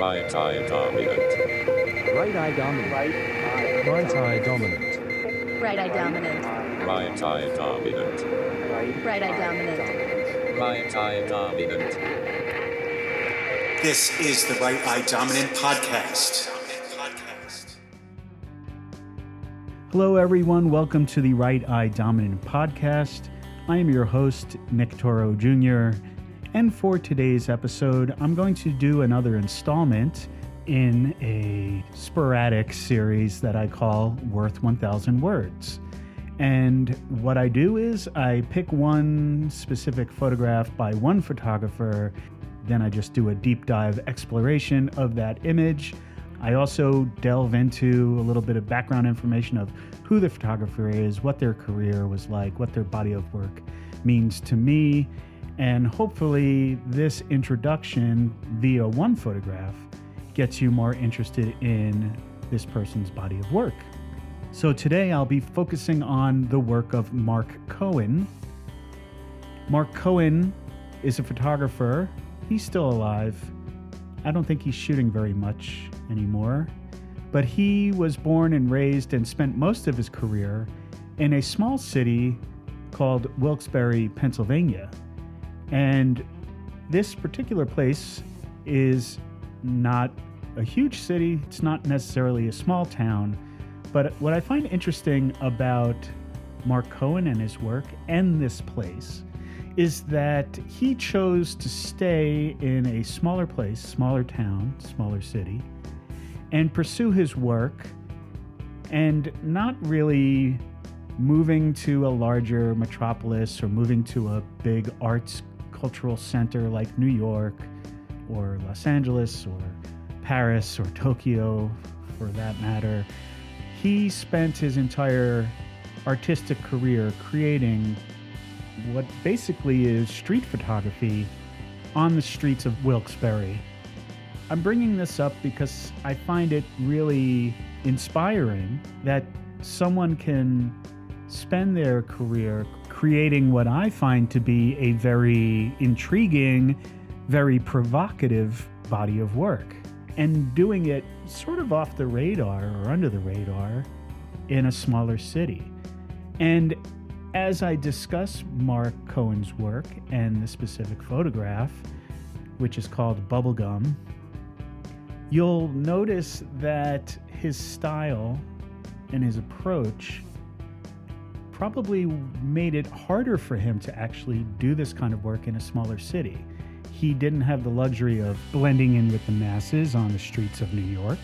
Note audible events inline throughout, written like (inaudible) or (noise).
Right eye dominant. Right eye dominant. Right eye dominant. Right eye dominant. Right eye dominant. Right eye dominant. Right eye dominant. This is the Right Eye Dominant Podcast. Hello, everyone. Welcome to the Right Eye Dominant podcast. I am your host, Nick Toro Jr. And for today's episode, I'm going to do another installment in a sporadic series that I call Worth 1000 Words. And what I do is I pick one specific photograph by one photographer, then I just do a deep dive exploration of that image. I also delve into a little bit of background information of who the photographer is, what their career was like, what their body of work means to me, and hopefully, this introduction via one photograph gets you more interested in this person's body of work. So, today I'll be focusing on the work of Mark Cohen. Mark Cohen is a photographer, he's still alive. I don't think he's shooting very much anymore, but he was born and raised and spent most of his career in a small city called Wilkes-Barre, Pennsylvania. And this particular place is not a huge city, it's not necessarily a small town. But what I find interesting about Mark Cohen and his work and this place is that he chose to stay in a smaller place, smaller town, smaller city, and pursue his work and not really moving to a larger metropolis or moving to a big arts cultural center like New York or Los Angeles or Paris or Tokyo for that matter. He spent his entire artistic career creating what basically is street photography on the streets of Wilkes-Barre. I'm bringing this up because I find it really inspiring that someone can spend their career creating what I find to be a very intriguing, very provocative body of work and doing it sort of off the radar or under the radar in a smaller city. And as I discuss Mark Cohen's work and the specific photograph, which is called Bubblegum, you'll notice that his style and his approach probably made it harder for him to actually do this kind of work in a smaller city. He didn't have the luxury of blending in with the masses on the streets of New York.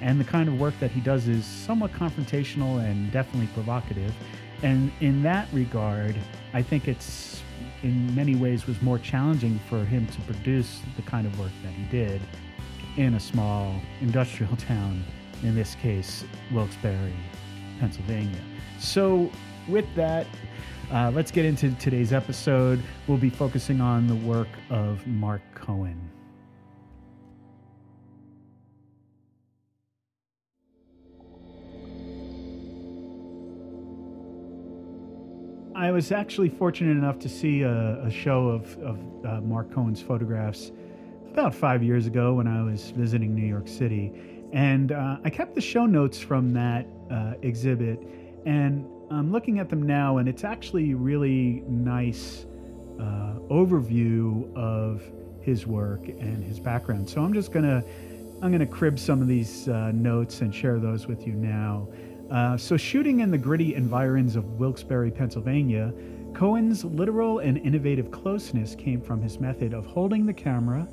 And the kind of work that he does is somewhat confrontational and definitely provocative. And in that regard, I think it's in many ways was more challenging for him to produce the kind of work that he did in a small industrial (laughs) town, in this case, Wilkes-Barre, Pennsylvania. So with that, uh, let's get into today's episode. We'll be focusing on the work of Mark Cohen. I was actually fortunate enough to see a, a show of, of uh, Mark Cohen's photographs about five years ago when I was visiting New York City. And uh, I kept the show notes from that uh, exhibit. And I'm looking at them now, and it's actually really nice uh, overview of his work and his background. So I'm just gonna I'm gonna crib some of these uh, notes and share those with you now. Uh, so shooting in the gritty environs of Wilkes-Barre, Pennsylvania, Cohen's literal and innovative closeness came from his method of holding the camera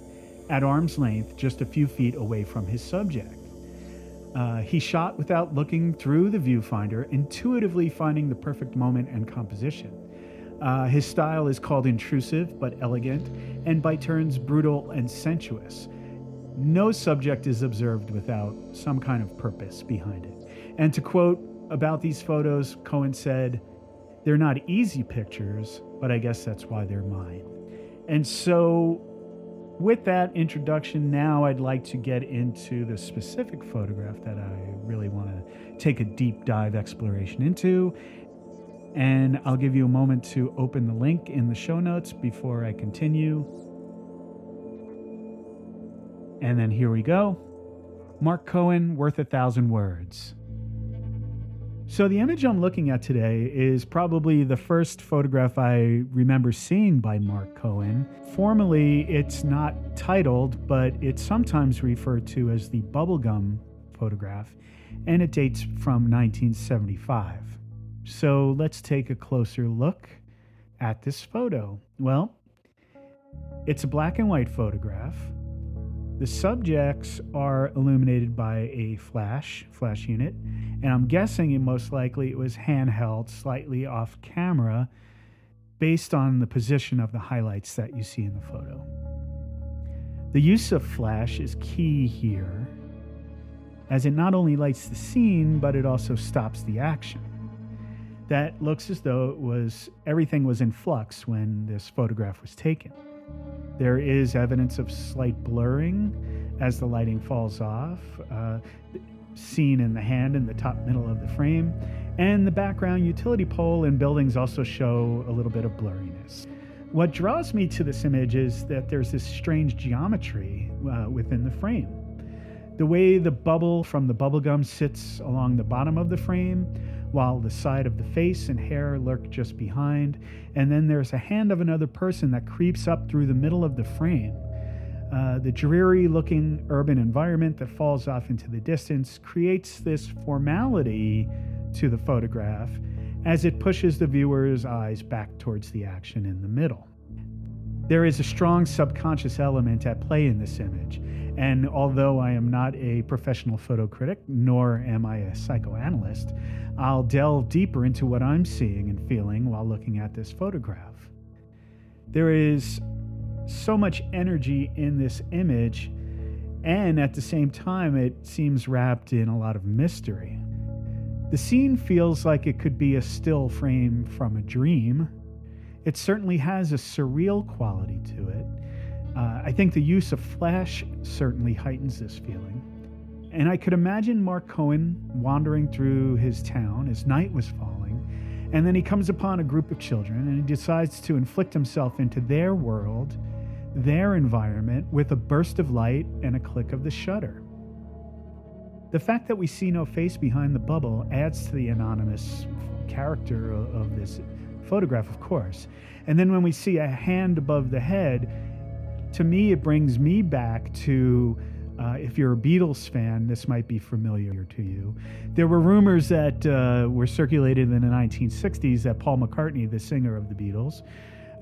at arm's length, just a few feet away from his subject. Uh, he shot without looking through the viewfinder, intuitively finding the perfect moment and composition. Uh, his style is called intrusive but elegant, and by turns brutal and sensuous. No subject is observed without some kind of purpose behind it. And to quote about these photos, Cohen said, They're not easy pictures, but I guess that's why they're mine. And so with that introduction, now I'd like to get into the specific photograph that I really want to take a deep dive exploration into. And I'll give you a moment to open the link in the show notes before I continue. And then here we go. Mark Cohen, worth a thousand words. So, the image I'm looking at today is probably the first photograph I remember seeing by Mark Cohen. Formally, it's not titled, but it's sometimes referred to as the bubblegum photograph, and it dates from 1975. So, let's take a closer look at this photo. Well, it's a black and white photograph. The subjects are illuminated by a flash, flash unit, and I'm guessing it most likely it was handheld, slightly off camera, based on the position of the highlights that you see in the photo. The use of flash is key here, as it not only lights the scene, but it also stops the action. That looks as though it was everything was in flux when this photograph was taken. There is evidence of slight blurring as the lighting falls off, uh, seen in the hand in the top middle of the frame. And the background utility pole and buildings also show a little bit of blurriness. What draws me to this image is that there's this strange geometry uh, within the frame. The way the bubble from the bubblegum sits along the bottom of the frame, while the side of the face and hair lurk just behind, and then there's a hand of another person that creeps up through the middle of the frame. Uh, the dreary looking urban environment that falls off into the distance creates this formality to the photograph as it pushes the viewer's eyes back towards the action in the middle. There is a strong subconscious element at play in this image, and although I am not a professional photo critic, nor am I a psychoanalyst, I'll delve deeper into what I'm seeing and feeling while looking at this photograph. There is so much energy in this image, and at the same time, it seems wrapped in a lot of mystery. The scene feels like it could be a still frame from a dream. It certainly has a surreal quality to it. Uh, I think the use of flash certainly heightens this feeling. And I could imagine Mark Cohen wandering through his town as night was falling, and then he comes upon a group of children and he decides to inflict himself into their world, their environment, with a burst of light and a click of the shutter. The fact that we see no face behind the bubble adds to the anonymous character of this photograph, of course. And then when we see a hand above the head, to me, it brings me back to uh, if you're a Beatles fan, this might be familiar to you. There were rumors that uh, were circulated in the 1960s that Paul McCartney, the singer of the Beatles,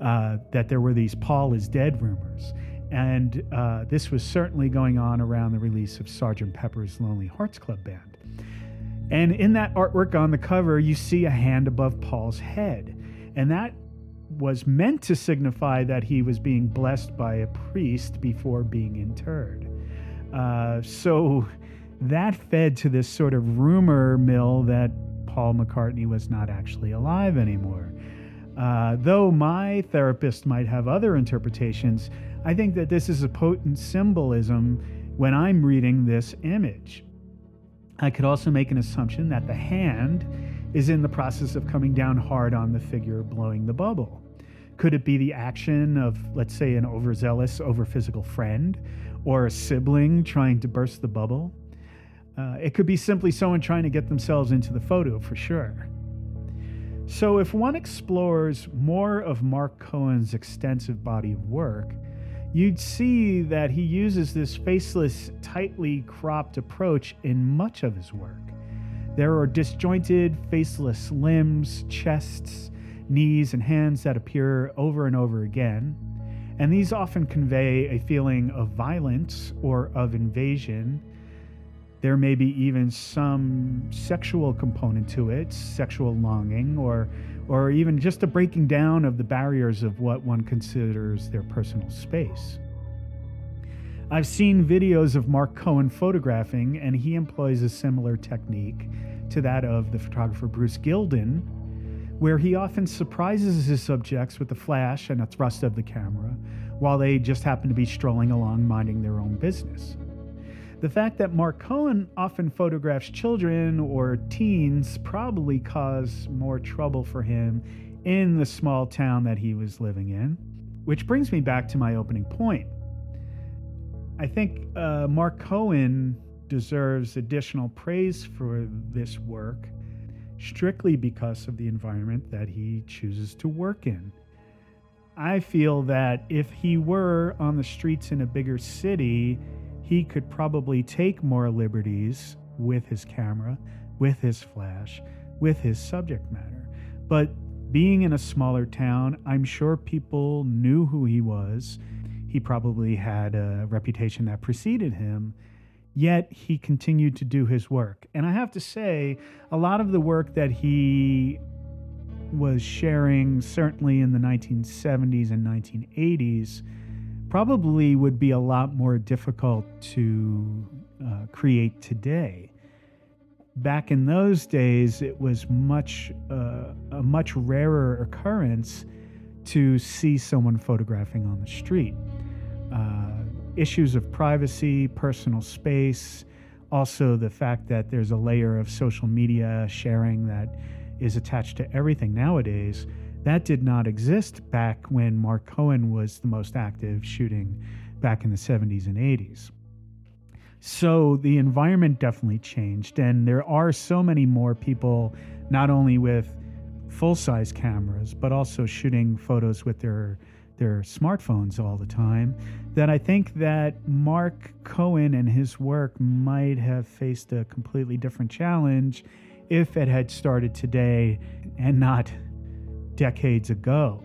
uh, that there were these Paul is dead rumors. And uh, this was certainly going on around the release of Sgt. Pepper's Lonely Hearts Club Band. And in that artwork on the cover, you see a hand above Paul's head. And that was meant to signify that he was being blessed by a priest before being interred. Uh, so that fed to this sort of rumor mill that Paul McCartney was not actually alive anymore. Uh, though my therapist might have other interpretations, I think that this is a potent symbolism when I'm reading this image. I could also make an assumption that the hand is in the process of coming down hard on the figure blowing the bubble. Could it be the action of, let's say, an overzealous, overphysical friend or a sibling trying to burst the bubble. Uh, it could be simply someone trying to get themselves into the photo for sure. So, if one explores more of Mark Cohen's extensive body of work, you'd see that he uses this faceless, tightly cropped approach in much of his work. There are disjointed, faceless limbs, chests, knees, and hands that appear over and over again. And these often convey a feeling of violence or of invasion. There may be even some sexual component to it, sexual longing, or, or even just a breaking down of the barriers of what one considers their personal space. I've seen videos of Mark Cohen photographing, and he employs a similar technique to that of the photographer Bruce Gilden, where he often surprises his subjects with a flash and a thrust of the camera, while they just happen to be strolling along minding their own business. The fact that Mark Cohen often photographs children or teens probably caused more trouble for him in the small town that he was living in, which brings me back to my opening point. I think uh, Mark Cohen deserves additional praise for this work strictly because of the environment that he chooses to work in. I feel that if he were on the streets in a bigger city, he could probably take more liberties with his camera, with his flash, with his subject matter. But being in a smaller town, I'm sure people knew who he was. He probably had a reputation that preceded him, yet he continued to do his work. And I have to say, a lot of the work that he was sharing, certainly in the 1970s and 1980s, probably would be a lot more difficult to uh, create today. Back in those days, it was much uh, a much rarer occurrence to see someone photographing on the street. Uh, issues of privacy, personal space, also the fact that there's a layer of social media sharing that is attached to everything nowadays. That did not exist back when Mark Cohen was the most active shooting back in the 70s and 80s. So the environment definitely changed, and there are so many more people, not only with full size cameras, but also shooting photos with their their smartphones all the time, that I think that Mark Cohen and his work might have faced a completely different challenge if it had started today and not decades ago.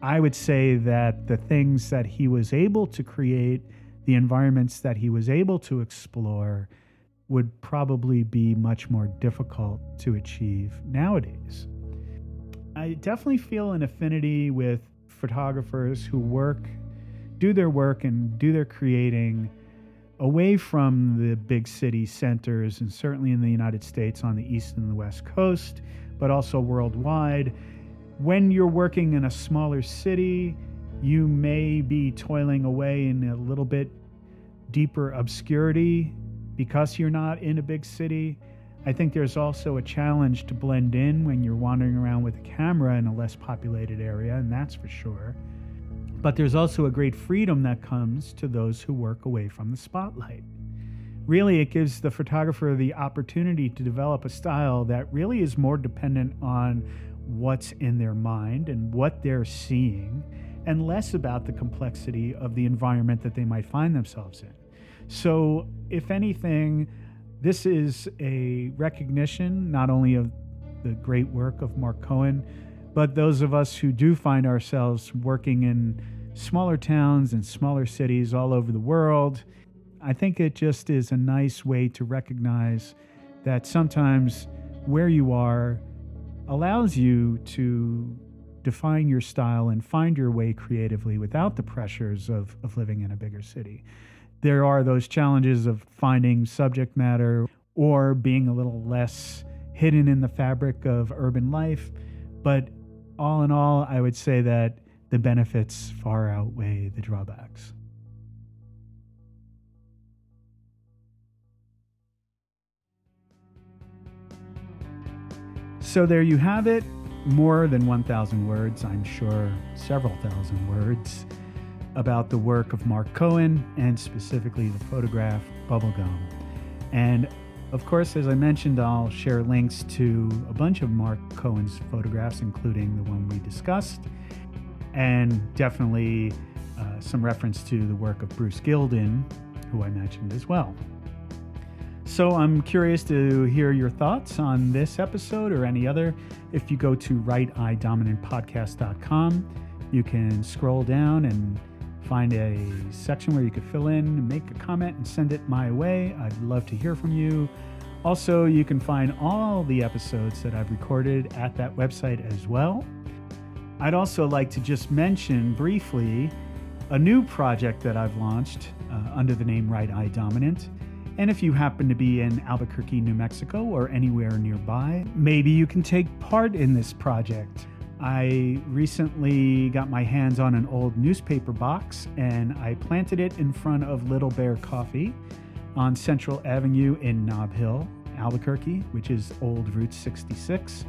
I would say that the things that he was able to create, the environments that he was able to explore, would probably be much more difficult to achieve nowadays. I definitely feel an affinity with photographers who work, do their work, and do their creating away from the big city centers, and certainly in the United States on the East and the West Coast, but also worldwide. When you're working in a smaller city, you may be toiling away in a little bit deeper obscurity because you're not in a big city. I think there's also a challenge to blend in when you're wandering around with a camera in a less populated area, and that's for sure. But there's also a great freedom that comes to those who work away from the spotlight. Really, it gives the photographer the opportunity to develop a style that really is more dependent on what's in their mind and what they're seeing, and less about the complexity of the environment that they might find themselves in. So, if anything, this is a recognition not only of the great work of Mark Cohen, but those of us who do find ourselves working in smaller towns and smaller cities all over the world. I think it just is a nice way to recognize that sometimes where you are allows you to define your style and find your way creatively without the pressures of, of living in a bigger city there are those challenges of finding subject matter or being a little less hidden in the fabric of urban life. But all in all, I would say that the benefits far outweigh the drawbacks. So there you have it. More than 1,000 words, I'm sure, several thousand words about the work of Mark Cohen and specifically the photograph Bubblegum. And of course, as I mentioned, I'll share links to a bunch of Mark Cohen's photographs, including the one we discussed, and definitely uh, some reference to the work of Bruce Gilden, who I mentioned as well. So I'm curious to hear your thoughts on this episode or any other. If you go to righteyedominantpodcast.com, you can scroll down and find a section where you could fill in, make a comment, and send it my way. I'd love to hear from you. Also, you can find all the episodes that I've recorded at that website as well. I'd also like to just mention briefly a new project that I've launched uh, under the name Right Eye Dominant. And if you happen to be in Albuquerque, New Mexico, or anywhere nearby, maybe you can take part in this project. I recently got my hands on an old newspaper box and I planted it in front of Little Bear Coffee on Central Avenue in Nob Hill, Albuquerque, which is Old Route 66.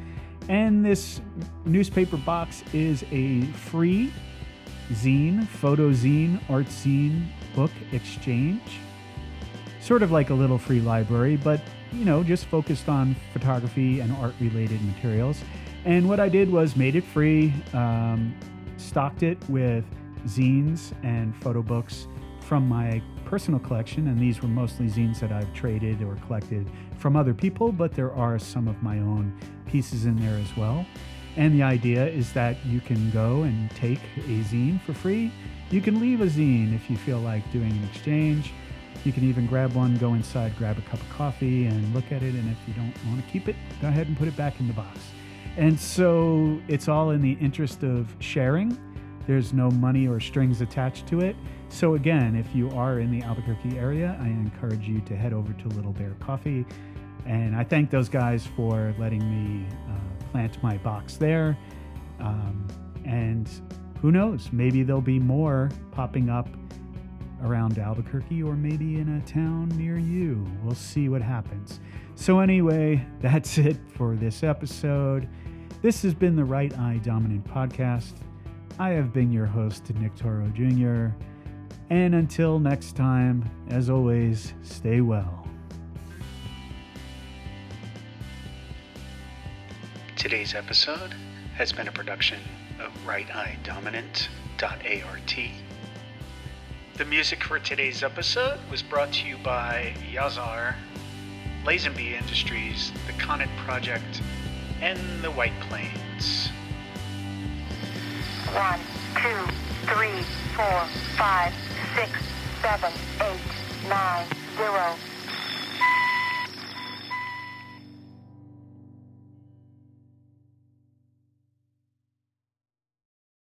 And this newspaper box is a free zine, photo zine, art zine book exchange, sort of like a little free library, but you know, just focused on photography and art related materials. And what I did was made it free, um, stocked it with zines and photo books from my personal collection. And these were mostly zines that I've traded or collected from other people, but there are some of my own pieces in there as well. And the idea is that you can go and take a zine for free. You can leave a zine if you feel like doing an exchange. You can even grab one, go inside, grab a cup of coffee, and look at it. And if you don't want to keep it, go ahead and put it back in the box. And so it's all in the interest of sharing. There's no money or strings attached to it. So, again, if you are in the Albuquerque area, I encourage you to head over to Little Bear Coffee. And I thank those guys for letting me uh, plant my box there. Um, and who knows, maybe there'll be more popping up around Albuquerque or maybe in a town near you. We'll see what happens. So, anyway, (laughs) that's it for this episode. This has been the Right Eye Dominant Podcast. I have been your host, Nick Toro Jr. And until next time, as always, stay well. Today's episode has been a production of Right Eye righteyedominant.art. The music for today's episode was brought to you by Yazar, Lazenby Industries, The Conant Project, and The White Plains. One, two, three, four, five, six, seven, eight, nine, zero.